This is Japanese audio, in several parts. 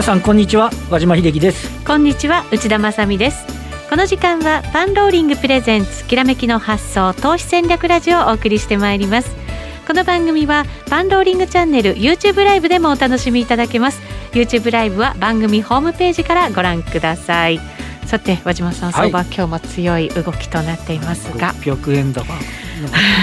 皆さんこんにちは。和島秀樹です。こんにちは内田まさです。この時間はパンローリングプレゼンツきらめきの発想投資戦略ラジオをお送りしてまいります。この番組はパンローリングチャンネル YouTube ライブでもお楽しみいただけます。YouTube ライブは番組ホームページからご覧ください。さて和島さん、相場今日も強い動きとなっていますが。600円高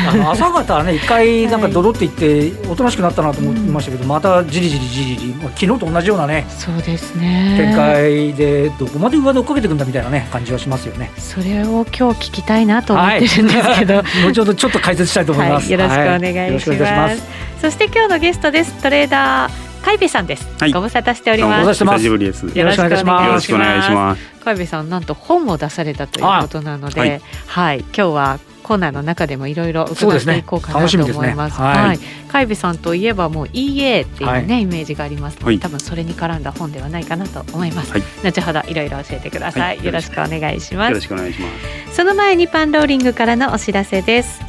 あの朝方はね一回なんかドロっていっておとなしくなったなと思いましたけど、またじりじりじりじり昨日と同じようなねそうですね。展開でどこまで上で追っかけていくんだみたいなね感じはしますよね。それを今日聞きたいなと思ってるんですけど、はい、後ほどちょっと解説したいと思います、はい、よろしくお願いします,、そして今日のゲストです。トレーダー海部さんです。はい、ご無沙汰しております。久しぶりです。よろしくお願いします。よろしくお願いします。海部さん、なんと本を出されたということなので、はい、はい、今日はコーナーの中でもいろいろ伺っていこうかなと思います。すね、はい、海部さんといえばもう EA っていうね、はい、イメージがありますので、はい、多分それに絡んだ本ではないかなと思います。はい、後ほどいろいろ教えてください,、よろしくお願いします。よろしくお願いします。その前にパンローリングからのお知らせです。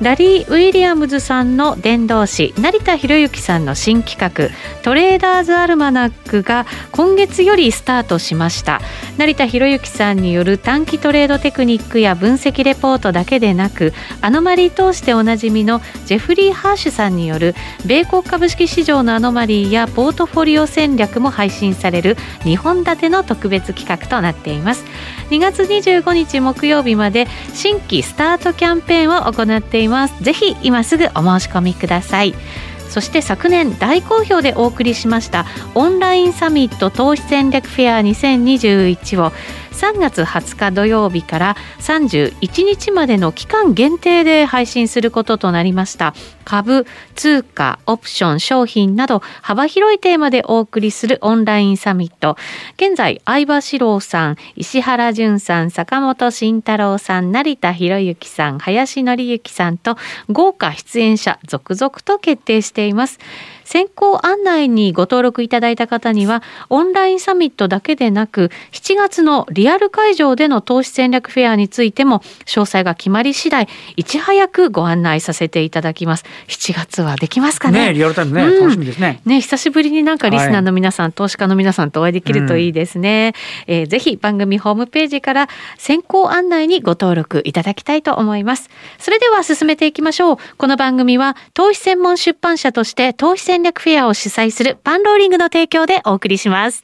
ラリー・ウィリアムズさんの伝道師成田博之さんの新企画トレーダーズ・アルマナックが今月よりスタートしました。成田博之さんによる短期トレードテクニックや分析レポートだけでなくアノマリー通しておなじみのジェフリー・ハーシュさんによる米国株式市場のアノマリーやポートフォリオ戦略も配信される2本立ての特別企画となっています。2月25日木曜日まで新規スタートキャンペーンを行っています。ぜひ今すぐお申し込みください。そして昨年大好評でお送りしましたオンラインサミット投資戦略フェア2021を3月20日土曜日から31日までの期間限定で配信することとなりました。株、通貨、オプション、商品など幅広いテーマでお送りするオンラインサミット。現在相葉史郎さん、石原淳さん、坂本慎太郎さん、成田博之さん、林紀之さんと豪華出演者続々と決定しています。先行案内にご登録いただいた方にはオンラインサミットだけでなく7月のリアル会場での投資戦略フェアについても詳細が決まり次第いち早くご案内させていただきます。7月はできますかね？ねリアルタイムね、うん、楽しみですね。ね久しぶりになんかリスナーの皆さん、はい、投資家の皆さんとお会いできるといいですね、うん、えー、ぜひ番組ホームページから先行案内にご登録いただきたいと思います。それでは進めていきましょう。この番組は投資専門出版社として投資戦戦略フェアを主催するパンローリングの提供でお送りします。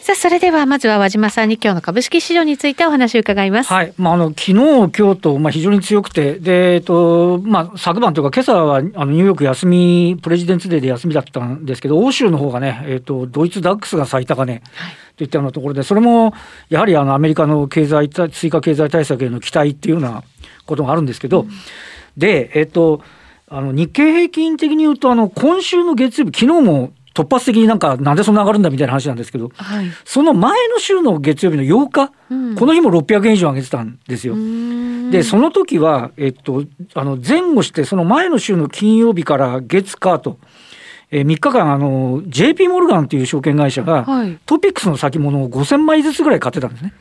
さあ、それではまずは和島さんに今日の株式市場についてお話を伺います。はい。まあ、あの、昨日、今日と、まあ、非常に強くて、で、えっと、まあ、昨晩というか、今朝は、あの、ニューヨーク休み、プレジデンツデーで休みだったんですけど、欧州の方がね、えっと、ドイツダックスが最高値、はい、といったようなところで、それも、やはり、あの、アメリカの経済、追加経済対策への期待っていうようなことがあるんですけど、うん、で、えっと、あの日経平均的に言うと、あの今週の月曜日、昨日も突発的になんか、なんでそんな上がるんだみたいな話なんですけど、はい、その前の週の月曜日の8日、うん、この日も600円以上上げてたんですよ。で、その時は、えっと、あの前後して、その前の週の金曜日から月火と、えー、3日間あの JP モルガンという証券会社が、はい、トピックスの先物を5000枚ずつぐらい買ってたんですね。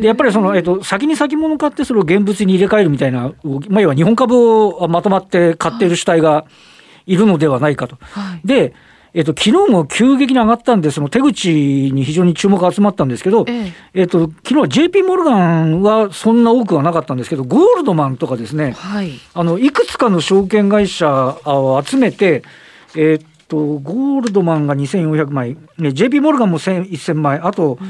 でやっぱりその、えーと、先に先物買ってそれを現物に入れ替えるみたいな、まあ、要は日本株をまとまって買っている主体がいるのではないかと。はい、でえっと、昨日も急激に上がったんで、その手口に非常に注目が集まったんですけど、ええ。えっと、昨日は JP モルガンはそんな多くはなかったんですけど、ゴールドマンとかですね、はい、あのいくつかの証券会社を集めて、えー、っと、ゴールドマンが2400枚、JP モルガンも1000枚、あと、うん、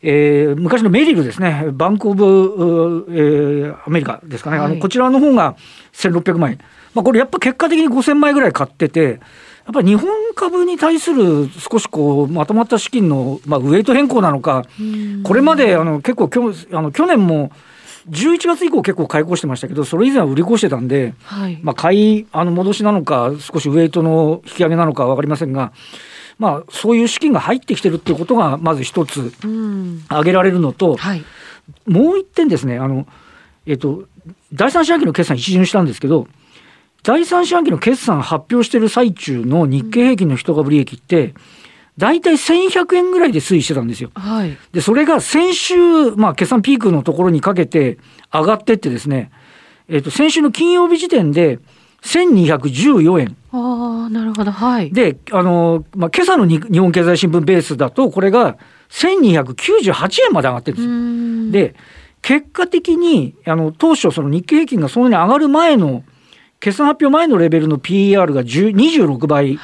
えー、昔のメリルですね、バンクオブ、えー、アメリカですかね、はい、あのこちらの方が1600枚、まあ、これやっぱ結果的に5000枚ぐらい買ってて、やっぱり日本株に対する少しこうまとまった資金の、まあ、ウエイト変更なのか、これまであの結構きょあの去年も11月以降結構買い越してましたけど、それ以前は売り越してたんで、はい、まあ買いあの戻しなのか、少しウエイトの引き上げなのか分かりませんが、まあ、そういう資金が入ってきてるっていうことが、まず一つ挙げられるのと、はい、もう一点ですね、あのえっと、第三四半期の決算一巡したんですけど、第三四半期の決算発表してる最中の日経平均の一株利益って、うん大体1100円ぐらいで推移してたんですよ。はい、で、それが先週、まあ、決算ピークのところにかけて上がってってですね、えっ、と、先週の金曜日時点で1214円。ああ、なるほど。はい。で、あの、まあ、今朝の日本経済新聞ベースだと、これが1298円まで上がってるんですよ。で、結果的に、あの、当初、その日経平均がそんなに上がる前の、決算発表前のレベルの PER が10 26倍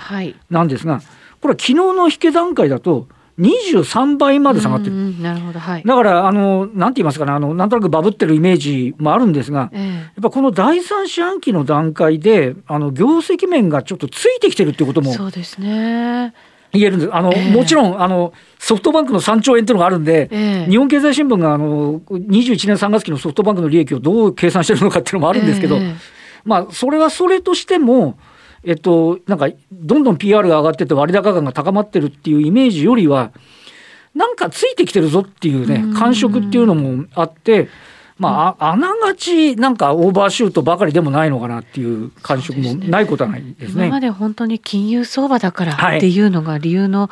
なんですが、はい、これは昨日の引け段階だと、23倍まで下がってる。なるほど、はい。だから、あの、なんて言いますかね、あの、なんとなくバブってるイメージもあるんですが、えー、やっぱこの第三四半期の段階で、あの、業績面がちょっとついてきてるっていうことも。そうですね。言えるんです。あの、えー、もちろん、あの、ソフトバンクの3兆円っていうのがあるんで、えー、日本経済新聞が、あの、21年3月期のソフトバンクの利益をどう計算してるのかっていうのもあるんですけど、えー、まあ、それはそれとしても、えっと、なんか、どんどん PR が上がってて割高感が高まってるっていうイメージよりは、なんかついてきてるぞっていうね、感触っていうのもあって、まあ、あながちなんかオーバーシュートばかりでもないのかなっていう感触もないことはないですね。今まで本当に金融相場だからっていうのが理由の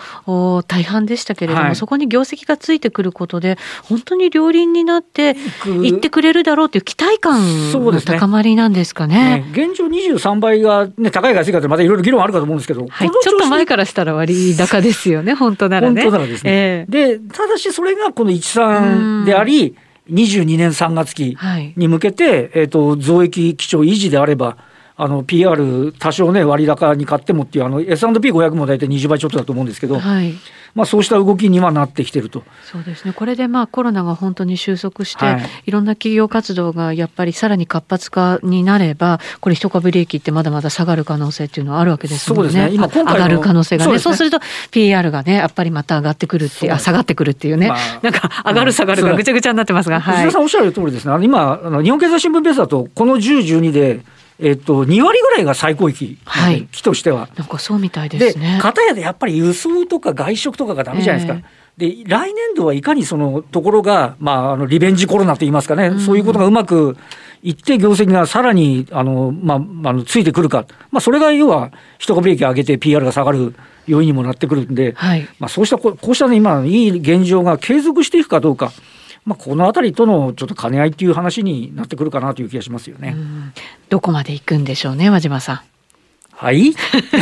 大半でしたけれども、はい、そこに業績がついてくることで本当に両輪になっていってくれるだろうという期待感の高まりなんですかね。ね。現状23倍が、ね、高いか安いかってまたいろいろ議論あるかと思うんですけど、はい、ちょっと前からしたら割高ですよね。本当ならね。本当ならですね。えー、でただしそれがこの13であり、22年3月期に向けて、はい、えーと、増益基調維持であれば、あの PR 多少ね割高に買ってもっていうあの S&P500 も大体20倍ちょっとだと思うんですけど、はい、まあそうした動きにはなってきてると。そうですね。これでまあコロナが本当に収束して、はい、いろんな企業活動がやっぱりさらに活発化になれば、これ一株利益ってまだまだ下がる可能性っていうのはあるわけですもんね。そうですね。今今回上がる可能性がね。そう、ね,、すると PR がねやっぱりまた上がってくるってあ下がってくるっていうね、まあ、なんか上がる下がるがぐちゃぐちゃになってますが、はい。藤田さんおっしゃる通りですね。今あの日本経済新聞ベースだとこの10、12でえっと、2割ぐらいが最高益、はい、期としては。なんかそうみたいですね。で、片やでやっぱり輸送とか外食とかがダメじゃないですか。えー、で、来年度はいかにそのところが、まあ、あの、リベンジコロナといいますかね、うん、そういうことがうまくいって、業績がさらに、あの、まあ、あの、ついてくるか。まあ、それが要は、一株利益上げて PR が下がる要因にもなってくるんで、はい、まあ、そうしたこ、こうしたね、今、いい現状が継続していくかどうか。まあ、この辺りとのちょっと兼ね合いっていう話になってくるかなという気がしますよね。どこまで行くんでしょうね、和島さん。はい。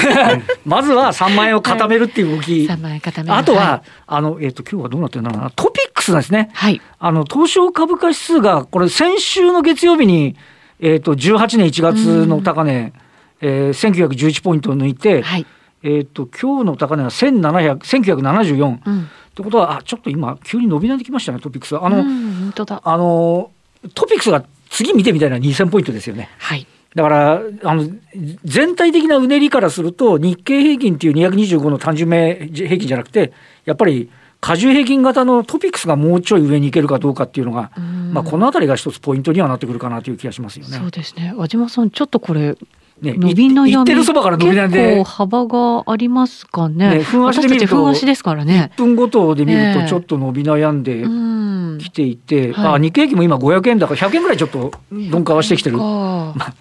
まずは3万円を固めるっていう動き、はい、万円固めあとは、はい、あの、えっ、ー、と、今日はどうなってるんだろうな、トピックスですね。はい。あの、東証株価指数が、これ先週の月曜日に、えっ、ー、と、18年1月の高値、えー、1911ポイントを抜いて、はい、えっ、ー、と、今日の高値は1700、1974。うんってことはあちょっと今急に伸びないできましたねトピックスあの、あのトピックスが次見てみたいな2000ポイントですよね。はいだからあの全体的なうねりからすると日経平均っていう225の単純名平均じゃなくてやっぱり過重平均型のトピックスがもうちょい上に行けるかどうかっていうのが、まあ、この辺りが一つポイントにはなってくるかなという気がしますよね。そうですね和島さんちょっとこれね、伸び悩みってるそばから伸び悩んで結構幅がありますかね。ね分足で見ると分足ですからね。1分ごとで見るとちょっと伸び悩んできていて、えー、あ日経平均も今500円だから100円ぐらいちょっと鈍化はしてきてる。まあ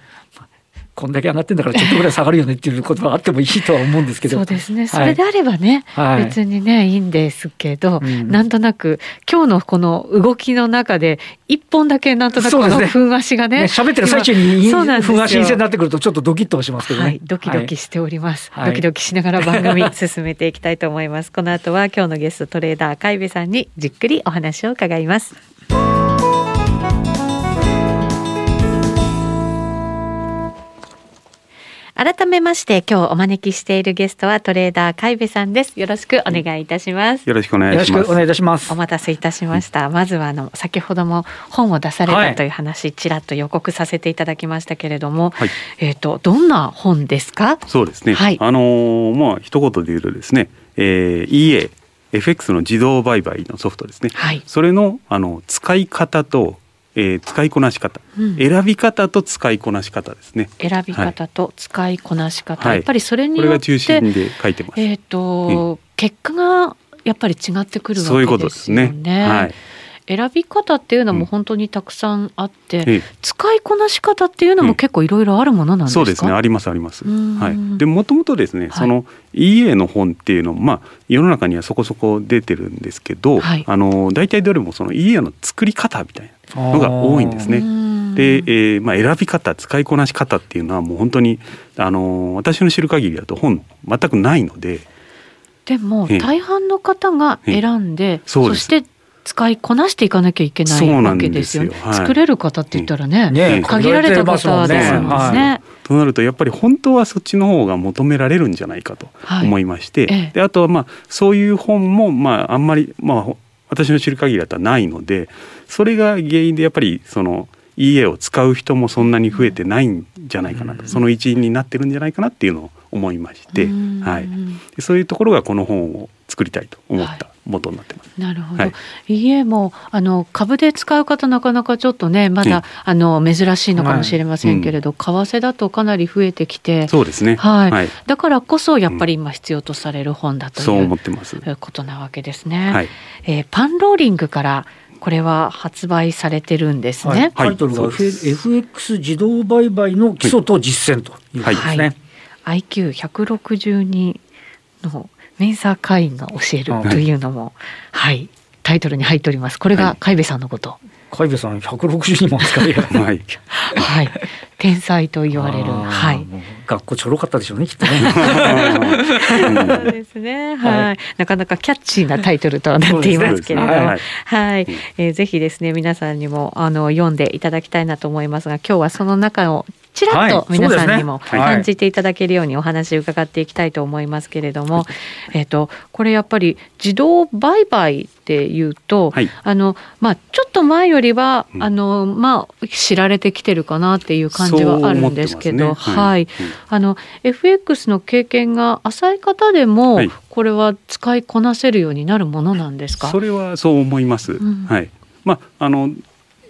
こんだけ上がってんだからちょっとぐらい下がるよねっていうことはあってもいいとは思うんですけど。そうですね。それであればね、はい、別にねいいんですけど、うん、なんとなく今日のこの動きの中で一本だけなんとなくこのふん足がね喋、ね、ってる最中にふん足新鮮になってくるとちょっとドキッとしますけどね、はい、ドキドキしております、はい、ドキドキしながら番組進めていきたいと思います。この後は今日のゲストトレーダー海部さんにじっくりお話を伺います改めまして今日お招きしているゲストはトレーダー海部さんです。よろしくお願いいたします。よろしくお願いします。お願いいたします。お待たせいたしました、まずはあの先ほども本を出されたという話、はい、ちらっと予告させていただきましたけれども、はい、えっ、ー、とどんな本ですか？そうですね、はい、あのー、まあ一言で言うとですね、えー、EA FX の自動売買のソフトですね、はい、それのあの使い方とえー、使いこなし方、うん、選び方と使いこなし方ですね。選び方と使いこなし方、はい、やっぱりそれによって、これが中心で書いてます。えっ、ー、と、うん、結果がやっぱり違ってくるわけですよね。そういうことですね。はい。選び方っていうのも本当にたくさんあって、うん、使いこなし方っていうのも結構いろいろあるものなんですか、うん、そうですねありますあります。はい、でもともとですね、はい、その EA の本っていうのも、まあ、世の中にはそこそこ出てるんですけど、はい、あの大体どれもその EA の作り方みたいなのが多いんですね。で、えーまあ、選び方使いこなし方っていうのはもう本当にあの私の知る限りだと本全くないので。でも大半の方が選んで、そして使いこなしていかなきゃいけないわけですよね。はい、作れる方って言ったらね、ね限られた方ですもんね。はい、となるとやっぱり本当はそっちの方が求められるんじゃないかと思いまして、はい、であとはまあそういう本もまああんまりまあ私の知る限りだったらないのでそれが原因でやっぱりその EA を使う人もそんなに増えてないんじゃないかなと、その一因になってるんじゃないかなっていうのを思いまして、はい、そういうところがこの本を作りたいと思った元になってます。はい、なるほど。はい、EA もあの株で使う方なかなかちょっとねまだ、うん、あの珍しいのかもしれませんけれど、はいうん、為替だとかなり増えてきて、そうですね。はい。はい、だからこそやっぱり今必要とされる本だという、そう思ってます。ことなわけですね。はい。えー、パンローリングからこれは発売されてるんですね。タイトルが、FX 自動売買の基礎と実践ということですね。はい、IQ162 のメンサー会員が教えるというのも、はい、タイトルに入っております。これが海部さんのこと。海部さん162万使いはい、はい、天才と言われる。はい。学校ちょろかったでしょうね、きっとね。そうですね。はい。なかなかキャッチーなタイトルとはなっていますけれども、はい、はい、えー、ぜひですね、皆さんにもあの読んでいただきたいなと思いますが、今日はその中をちらっと皆さんにも感じていただけるようにお話を伺っていきたいと思いますけれども、はい、えっ、とこれやっぱり自動売買っていうと、はい、あのまあちょっと前よりは、うん、あのまあ知られてきてるかなっていう感じはあるんですけど、ね、はい、あの FX の経験が浅い方でも、これは使いこなせるようになるものなんですか？それはそう思います。うん、はい。まああの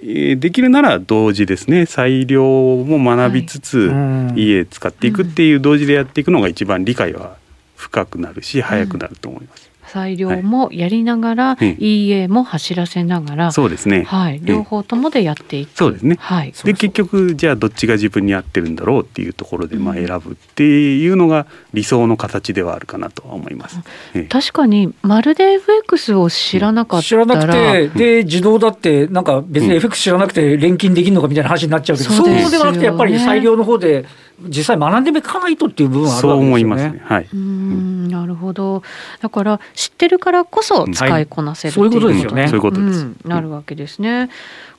できるなら同時ですね。裁量も学びつつ、家使っていくっていう同時でやっていくのが一番理解は深くなるし早くなると思います。裁量もやりながら、はい、EA も走らせながら、そうですね、はい、両方ともでやっていく、そうですね、はい、で結局じゃあどっちが自分に合ってるんだろうっていうところで、まあ、選ぶっていうのが理想の形ではあるかなとは思います、うん、確かにまるで FX を知らなかったら、知らなくてで自動だってなんか別に FX 知らなくて錬金できるのかみたいな話になっちゃうけど、うん、そうではなくてやっぱり裁量の方で実際学んでいかないとっていう部分はあるわけですよね。そう思いますね。はい。うんなるほど。だから知ってるからこそ使いこなせる、はい、そういうことですよね。そういうことです。なるわけですね。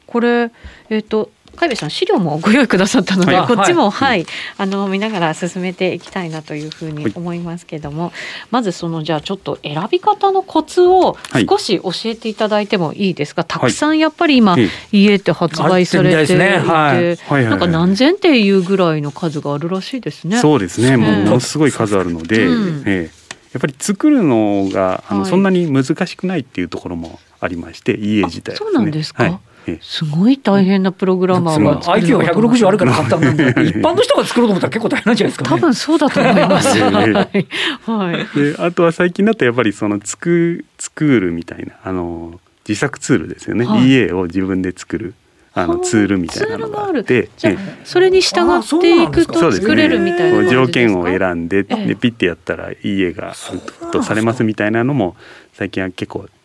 これえっ、ー、と海部さん資料もご用意くださったので、はい、こっちも、はい、はい、あの見ながら進めていきたいなというふうに思いますけども、はい、まずそのじゃあちょっと選び方のコツを少し教えていただいてもいいですか、たくさんやっぱり今、家って発売されていて、ね。なんか何千っていうぐらいの数があるらしいですね。そうですね、ものすごい数あるので、うん、えーやっぱり作るのがあの、そんなに難しくないっていうところもありまして家自体、ね、そうなんですか、はいすごい大変なプログラマーが IQ が160あるから簡単なんで 一般の人が作ろうと思ったら結構大変なんじゃないですか、ね、多分そうだと思います。はい、であとは最近だとやっぱりそのつく作るみたいなあの自作ツールですよね、はい、家を自分で作る。あのツールみたいなのがあってそれに従っていくと作れるみたいな、ね、条件を選んででピッてやったら家がアウトされますみたいなのも最近は結構え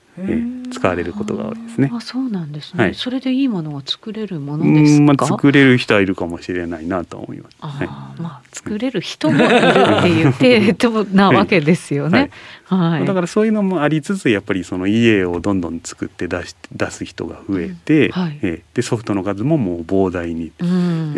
使われることが多いですね。あそうなんですね、はい、それでいいものが作れるものですまあ、作れる人はいるかもしれないなと思います。あはい、まあ作れる人もいるっていう程度なわけですよね。はい、だからそういうのもありつつやっぱりその家をどんどん作って出し出す人が増えて、うん。はい、えでソフトの数ももう膨大に。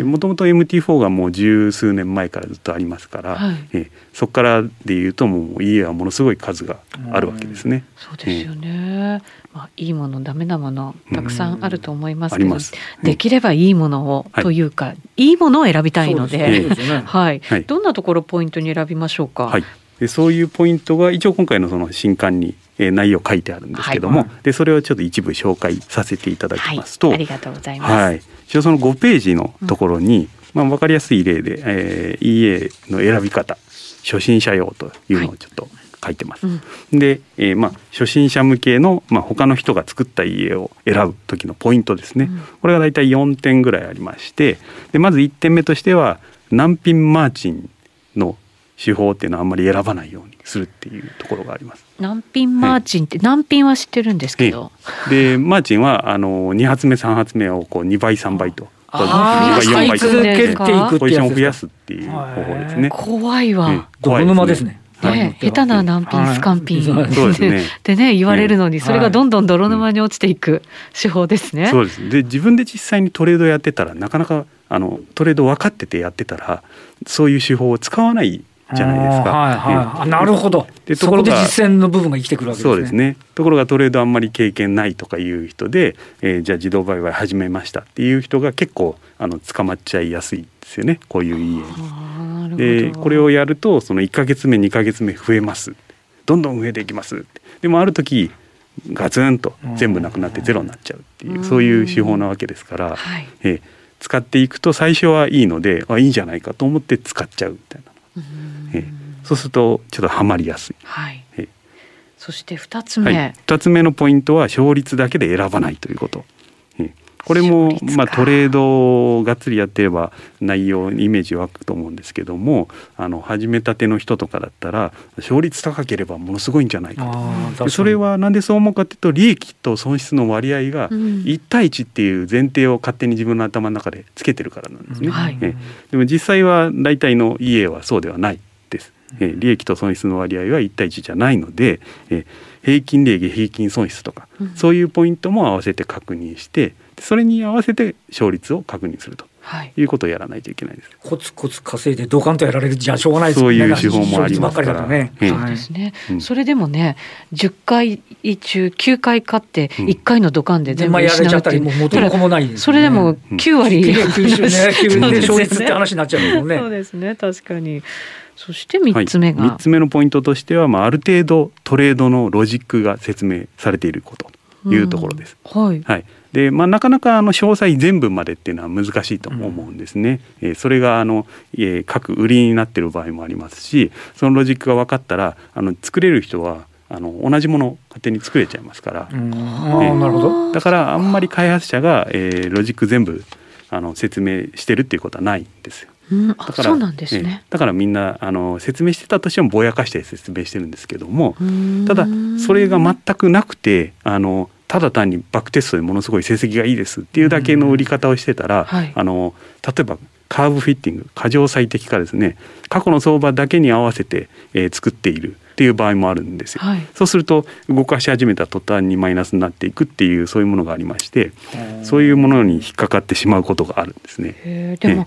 もともと MT4 がもう十数年前からずっとありますから、はい、えそこからでいうともう家はものすごい数があるわけですね。そうですよね、まあ、いいものダメなものたくさんあると思いますけど、できればいいものを、というか、い、いものを選びたいので、はい、どんなところポイントに選びましょうか？はいでそういうポイントが一応今回のその新刊に、えー、内容書いてあるんですけども、はい、でそれをちょっと一部紹介させていただきますと、はい、ありがとうございます。はい、一応その5ページのところに、うん、まあ分かりやすい例で、えー、EA の選び方初心者用というのをちょっと書いてます。はいうん、で、えー、まあ初心者向けのまあ他の人が作った家を選ぶ時のポイントですね。うん、これがだいたい4点ぐらいありまして、でまず1点目としては難品マーチンの手法っていうのはあんまり選ばないようにするっていうところがあります。難品マーチンって、難品は知ってるんですけど。でマーチンはあの2発目3発目をこう2倍3倍と。4倍続けていくポジションを増やすっていう。方法ですね。怖いわ。泥沼ですね。ね、下手な難品スカンピン、はい、でね。言われるのにそれがどんどん泥沼に落ちていく手法ですね。そうですで自分で実際にトレードやってたらなかなかあのトレード分かっててやってたらそういう手法を使わないじゃないですか。はいはい、なるほど。でところが実践の部分が生きてくるわけですね。そうですね。ところがトレードあんまり経験ないとかいう人で、えー、じゃあ自動売買始めましたっていう人が結構あの捕まっちゃいやすいですよね。こういう家に。でこれをやるとその1か月目2か月目増えます。どんどん増えていきます。でもある時ガツンと全部なくなってゼロになっちゃうっていうそういう手法なわけですから、はい、えー、使っていくと最初はいいのであいいんじゃないかと思って使っちゃうみたいな。えそうするとちょっとはまりやすい。はい、えそして2つ目、はい、2つ目のポイントは勝率だけで選ばないということ。これもまあトレードをがっつりやってれば内容イメージ湧くと思うんですけどもあの始めたての人とかだったら勝率高ければものすごいんじゃないかと。それはなんでそう思うかっていうと利益と損失の割合が1対1っていう前提を勝手に自分の頭の中でつけてるからなんですね。うん。はい、でも実際は大体の家はそうではないです。え利益と損失の割合は1対1じゃないので、え。平均利益平均損失とか、うん、そういうポイントも合わせて確認してそれに合わせて勝率を確認すると。はい、いうことをやらないといけないです。コツコツ稼いでドカンとやられるじゃしょうがないですね。そういう手法もありますから。ね、そうですね、うん、それでもね、10回中9回勝って1回のドカンで全部失うっていう、も元も子もない、ね、それでも9割、うん、9週 ね、9で勝率って話になっちゃうもんね。そうですね、確かに。そして3つ目が、はい、3つ目のポイントとしては、まあ、ある程度トレードのロジックが説明されていること。というところです。うん、はい、はいでまあ、なかなかあの詳細全部までっていうのは難しいと思うんですね。うん、えー、それがあの、えー、各売りになってる場合もありますしそのロジックが分かったらあの作れる人はあの同じものを勝手に作れちゃいますから、えー、なるほど。だからあんまり開発者が、えー、ロジック全部あの説明してるっていうことはないんですよ。うん、だからそうなんですね、だからみんなあの説明してたとしてもぼやかして説明してるんですけどもただそれが全くなくてあのただ単にバックテストでものすごい成績がいいですっていうだけの売り方をしてたら、はい、あの例えばカーブフィッティング過剰最適化ですね。過去の相場だけに合わせて、えー、作っているっていう場合もあるんですよ、はい、そうすると動かし始めた途端にマイナスになっていくっていうそういうものがありましてそういうものに引っかかってしまうことがあるんですね。でも、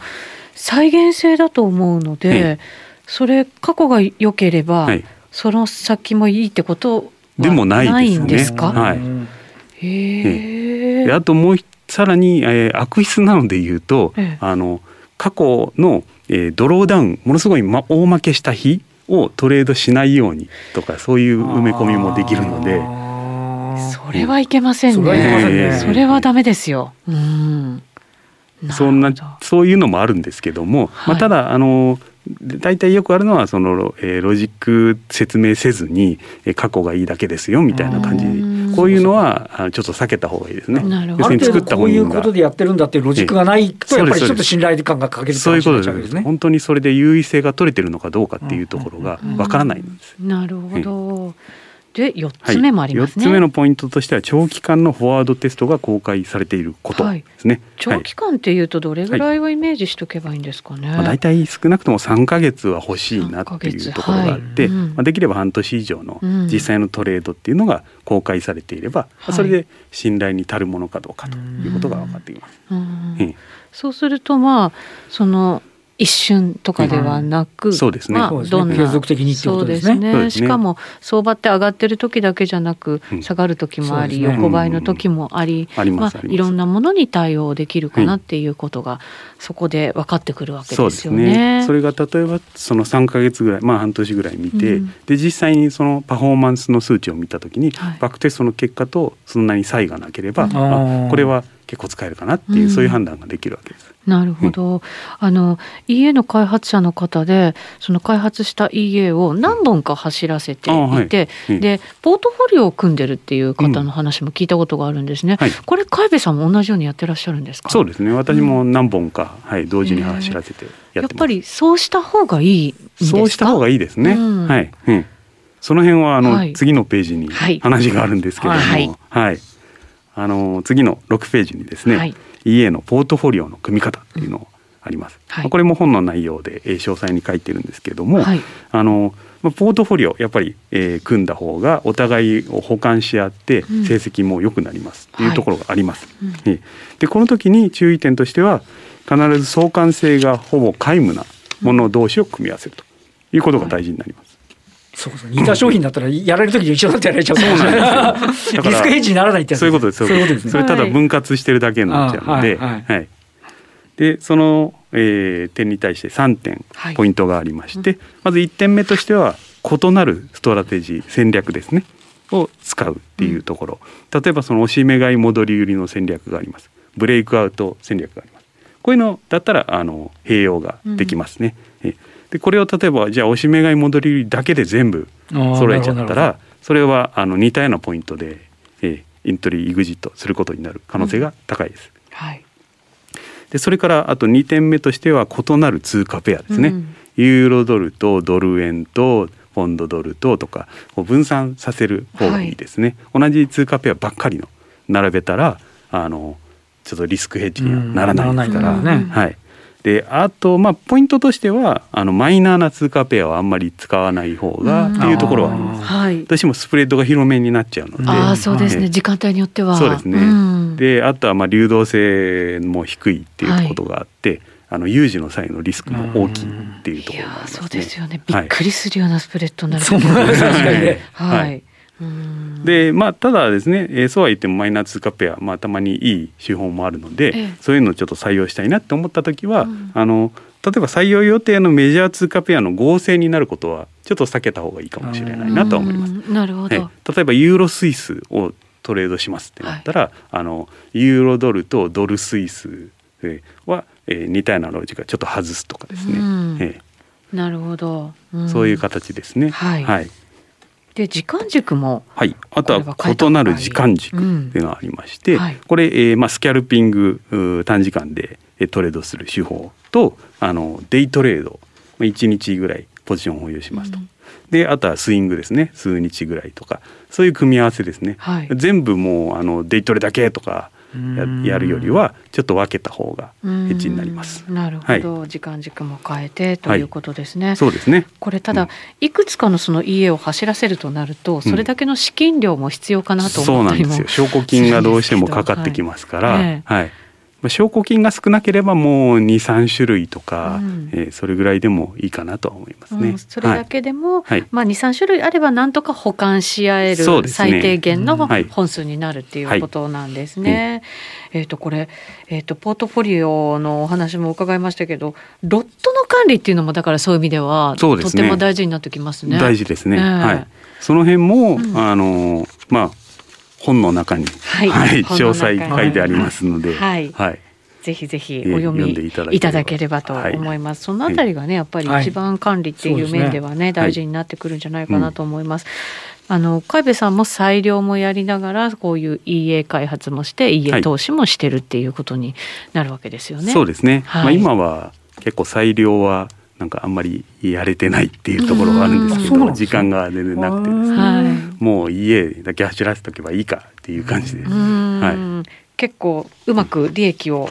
再現性だと思うので、それ過去が良ければ、はい、その先もいいってことでもないですね。ですか、はいへえ。あともうさらに、えー、悪質なので言うと、ええ、あの過去の、えー、ドローダウンものすごい、ま、大負けした日をトレードしないようにとかそういう埋め込みもできるので。それはいけませんね。それはダメですよ。うん。そんなそういうのもあるんですけども、はい、まあ、ただあの大体よくあるのはその、えー、ロジック説明せずに、えー、過去がいいだけですよみたいな感じこういうのはあちょっと避けた方がいいですね。なるほど。ある程度こういうことでやってるんだっていうロジックがないとやっぱりちょっと信頼感が欠けるそういうことですね。本当にそれで優位性が取れてるのかどうかっていうところがわからないんです。なるほど。で4つ目もありますね、はい、4つ目のポイントとしては長期間のフォワードテストが公開されていることですね、はい、長期間っていうとどれぐらいをイメージしとけばいいんですかね、まあ、大体少なくとも3か月は欲しいなっていうところがあって、はいうん、まあ、できれば半年以上の実際のトレードっていうのが公開されていれば、うん、それで信頼に足るものかどうかということが分かってきます。うん、そうするとまあその一瞬とかではなく、うん、そうですね。まあ、どんな継続的にってことですね。ね。しかも相場って上がってる時だけじゃなく、うん、下がる時もあり、ね、横ばいの時もあり、うん、まあいろんなものに対応できるかなっていうことが、そこで分かってくるわけですよね。そ、ね、れが例えばその三か月ぐらい、まあ半年ぐらい見て、で実際にそのパフォーマンスの数値を見た時に、はい、バックテストの結果とそんなに差異がなければ、あこれは結構使えるかなっていう、そういう判断ができるわけです。なるほど、うん、あの EA の開発者の方でその開発した EA を何本か走らせていて、はい、でポートフォリオを組んでるっていう方の話も聞いたことがあるんですね、うんはい、これ海部さんも同じようにやってらっしゃるんですか？そうですね。私も何本か、はい、同時に走らせてやっぱりそうした方がいいそうした方がいいですね、うん、はい、うん、その辺はあの、はい、次のページに話があるんですけども、はい、はい、あの次の6ページにですね、はい。EA のポートフォリオの組み方っていうのをあります、はい、これも本の内容で詳細に書いてるんですけれども、はい、あのポートフォリオやっぱり、えー、組んだ方がお互いを補完し合って成績も良くなりますっていうところがあります。はい、でこの時に注意点としては必ず相関性がほぼ皆無なもの同士を組み合わせるということが大事になります。そうそう。似た商品だったらやられる時に一緒だってやられちゃうそうなんですよ。リスクヘッジにならないってそういうことですそういうことです、ね、それただ分割してるだけになっちゃうので、はい、はい、でその、えー、点に対して3点ポイントがありまして、はい、まず1点目としては異なるストラテジー戦略ですね。を使うっていうところ、うん、例えばその押し目買い戻り売りの戦略があります。ブレイクアウト戦略があります。こういうのだったらあの併用ができますね、うん、でこれを例えばじゃあ押し目買い戻りだけで全部揃えちゃったらそれはあの似たようなポイントで、えイントリーイグジットすることになる可能性が高いです、うん、はい。でそれからあと2点目としては異なる通貨ペアですね、うん、ユーロドルとドル円とポンドドルととか分散させる方がいいですね、はい、同じ通貨ペアばっかりの並べたらあのちょっとリスクヘッジにはならないですから、ね、はい、であとまあポイントとしてはあのマイナーな通貨ペアはあんまり使わない方がっていうところはあります。はい、私もスプレッドが広めになっちゃうので、あそうですね、時間帯によっては。そうですね。であとはまあ流動性も低いっていうことがあって、はい。あの有事の際のリスクも大きいっていうところもあります、ね、そうですよね。びっくりするようなスプレッドになる、はい。はい。でまあただですね、えー、そうは言ってもマイナー通貨ペア、まあ、たまにいい手法もあるので、ええ、そういうのをちょっと採用したいなって思った時は、うん、あの例えば採用予定のメジャー通貨ペアの合成になることはちょっと避けた方がいいかもしれないなと思います。なるほど、例えばユーロスイスをトレードしますってなったら、はい、あのユーロドルとドルスイスはえー、似たようなロジがちょっと外すとかですね。うん、えー、なるほど、うん、そういう形ですね。はい。はい、で時間軸もはい。あとは異なる時間軸っていうのがありまして、うんはい、これ、えー、まあスキャルピング短時間でトレードする手法とあのデイトレード1日ぐらいポジションを保有しますと。であとはスイングですね。数日ぐらいとか。そういう組み合わせですね、はい、全部もうあのデイトレだけとかややるよりはちょっと分けた方がヘッジになります。なるほど、はい、時間軸も変えてということですね。はい、そうですね。これただ、うん、いくつかのその家を走らせるとなると、それだけの資金量も必要かなと思ったりも、うん、そうなんですよ。証拠金がどうしてもかかってきますから、はい、はい証拠金が少なければもう23種類とか、うん、えー、それぐらいでもいいかなと思いますね。うん、それだけでも、はい、まあ、23種類あればなんとか保管し合える最低限の本数になるっていうことなんですね。えー、とこれ、えー、とポートフォリオのお話も伺いましたけどロットの管理っていうのもだからそういう意味ではとても大事になってきますね。大事ですね、えー、はい、その辺も、うん、あのまあ本の中に、はい、はい、詳細書いてありますので、はい、はい、ぜひぜひお読みいただければと。思います。そのあたりがね、やっぱり一番管理っていう面ではね、大事になってくるんじゃないかなと思います。あの海部さんも裁量もやりながらこういう EA 開発もして EA 投資もしてるっていうことになるわけですよね。そうですね。はい、まあ今は結構裁量はなんかあんまりやれてないっていうところがあるんですけど時間が全然なくてですね、はい、もう家だけ走らせとけばいいかっていう感じです。はい、結構うまく利益を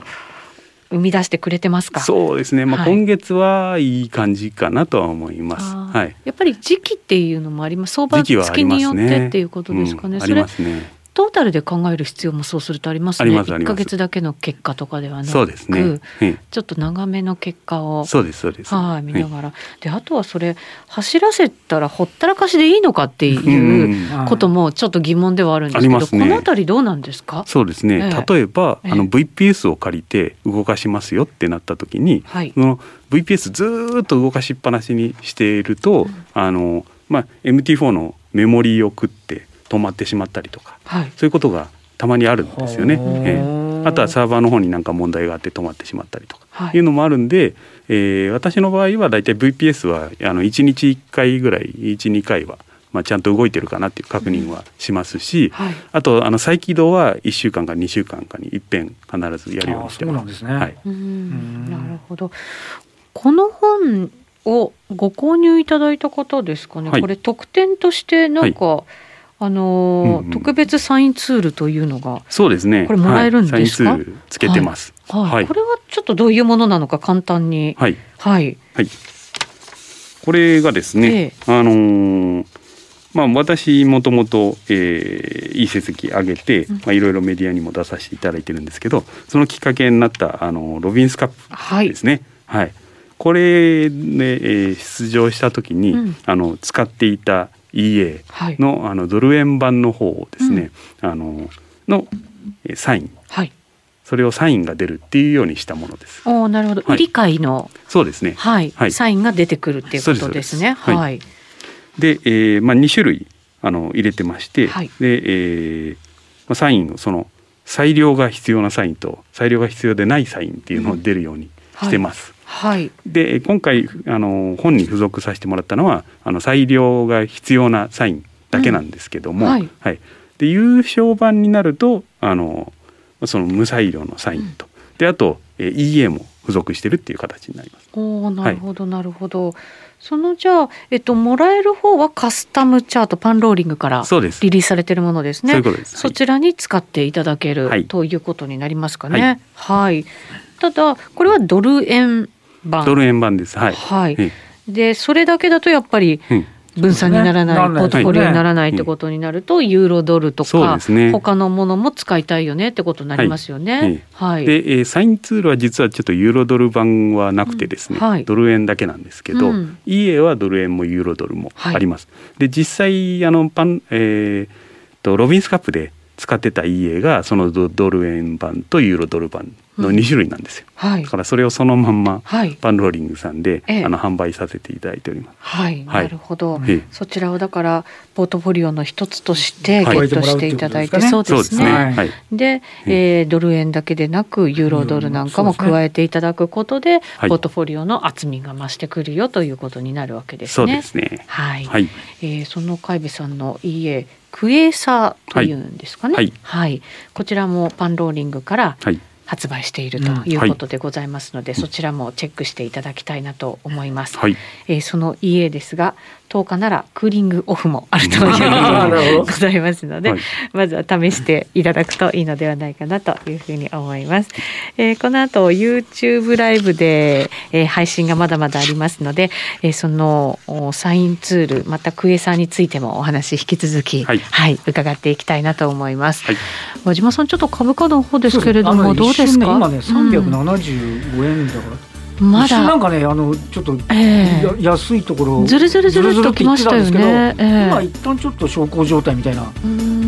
生み出してくれてますか？そうですね。まあ、今月はいい感じかなとは思います。はい。やっぱり時期っていうのもあります。相場月によってっていうことですかね。ねうん、ありますね。トータルで考える必要もそうするとありますね。一か月だけの結果とかではなく、そうですね、ちょっと長めの結果を、そうですそうです。はい、見ながら、であとはそれ走らせたらほったらかしでいいのかっていうこともちょっと疑問ではあるんですけど、ね、このあたりどうなんですか？そうですね。例えば、あの VPS を借りて動かしますよってなった時に、はい、その VPS ずっと動かしっぱなしにしていると、うん、あのまあ MT4 のメモリーを食って止まってしまったりとか、はい、そういうことがたまにあるんですよね。えー、あとはサーバーの方になんか問題があって止まってしまったりとかい。うのもあるんで、はい、えー、私の場合はだいたい VPS はあの1日1回ぐらい12回は。まあ、ちゃんと動いてるかなっていう確認はしますし、はい、あとあの再起動は1週間か2週間かにいっぺん必ずやるようにしてます。ね、はい、なるほど。この本をご購入いただいた方ですかね、はい、これ特典としてなんか、あの、うんうん、特別サインツールというのがそうですね。これもらえるんですか、はい、つけてます、はい、はい、これはちょっとどういうものなのか簡単に。はい。はい、はい、これがですね、ええ、あのー、まあ私もともといい成績上げて、まあいろいろメディアにも出させていただいてるんですけどそのきっかけになったあのロビンスカップですね。はい、はい、これで、えー、出場した時に、うん、あの使っていた EA のはい、あのドル円版の方をですね、うん、あののサイン、はい、それをサインが出るっていうようにしたものです。おなるほど、はい、売り買いの。そうですね、はい、はい、サインが出てくるっていうことですね。はい、はい、で、えー、まあ二種類あの入れてまして、はい、で、えー、まあサインのその裁量が必要なサインと裁量が必要でないサインっていうのを出るようにしてます。はい、で今回あの本に付属させてもらったのはあの裁量が必要なサインだけなんですけども、うん、はい、はい、で優勝版になるとあのその無裁量のサインと、うん、であと、え EA も付属してるっていう形になります。おなるほど、なるほど。そのじゃあ、えっと、もらえる方はカスタムチャートパンローリングからリリースされているものですね。そちらに使っていただける、はい、ということになりますかね。はい。はい、ただこれはドル円版。ドル円版です。はい。はい。でそれだけだとやっぱり、うん分散にならない、ポートフォリオにならないってことになると、ユーロドルとか、ね、他のものも使いたいよねってことになりますよね。はい。で、えー、サインツールは実はちょっとユーロドル版はなくてですね、うんはい、ドル円だけなんですけど、うん、EA はドル円もユーロドルもあります。はい、で実際あのパン、えー、とロビンスカップで使ってた EA がそのドル円版とユーロドル版の2種類なんですよ、うんはい、だからそれをそのまんまパンローリングさんで、はい、あの販売させていただいております。はい、はい、なるほど、そちらをだからポートフォリオの一つとしてゲットしていただいて、そうですね。はい、で、えー、ドル円だけでなくユーロドルなんかも加えていただくことで、ポートフォリオの厚みが増してくるよということになるわけですね。そうですね。はい。はい、えー、その海部さんの EA クエーサーというんですかね。はい、はい、こちらもパンローリングから、はい。発売しているということでございますので、うんはい、そちらもチェックしていただきたいなと思います。はい、えー、その EA ですが10日ならクーリングオフもあるということでございますので、はい、まずは試していただくといいのではないかなというふうに思います。えー、この後 YouTube ライブで、えー、配信がまだまだありますので、えー、そのサインツールまたクエさんについてもお話引き続き、はい、はい、伺っていきたいなと思います。はい、和島さんちょっと株価の方ですけれどもどうですか？今ね375円だから。まだ。なんかねあのちょっと、えー、安いところずるずるずるっときましたよね、えー、今一旦ちょっと小康状態みたいな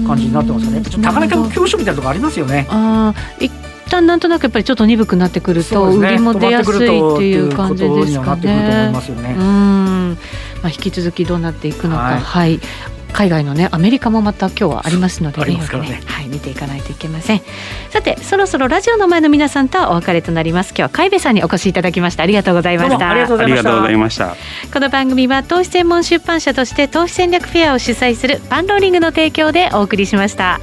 感じになってますかね。高値株教書みたいなとこありますよね。あ一旦なんとなくやっぱりちょっと鈍くなってくると、売りも出やすいっていう感じですかね。うん、まあ引き続きどうなっていくのか、はい、はい、海外のねアメリカもまた今日はありますので、ね、ねはい、見ていかないといけません。さてそろそろラジオの前の皆さんとはお別れとなります。今日は海部さんにお越しいただきました。ありがとうございました。ありがとうございました。この番組は投資専門出版社として投資戦略フェアを主催するパンローリングの提供でお送りしました。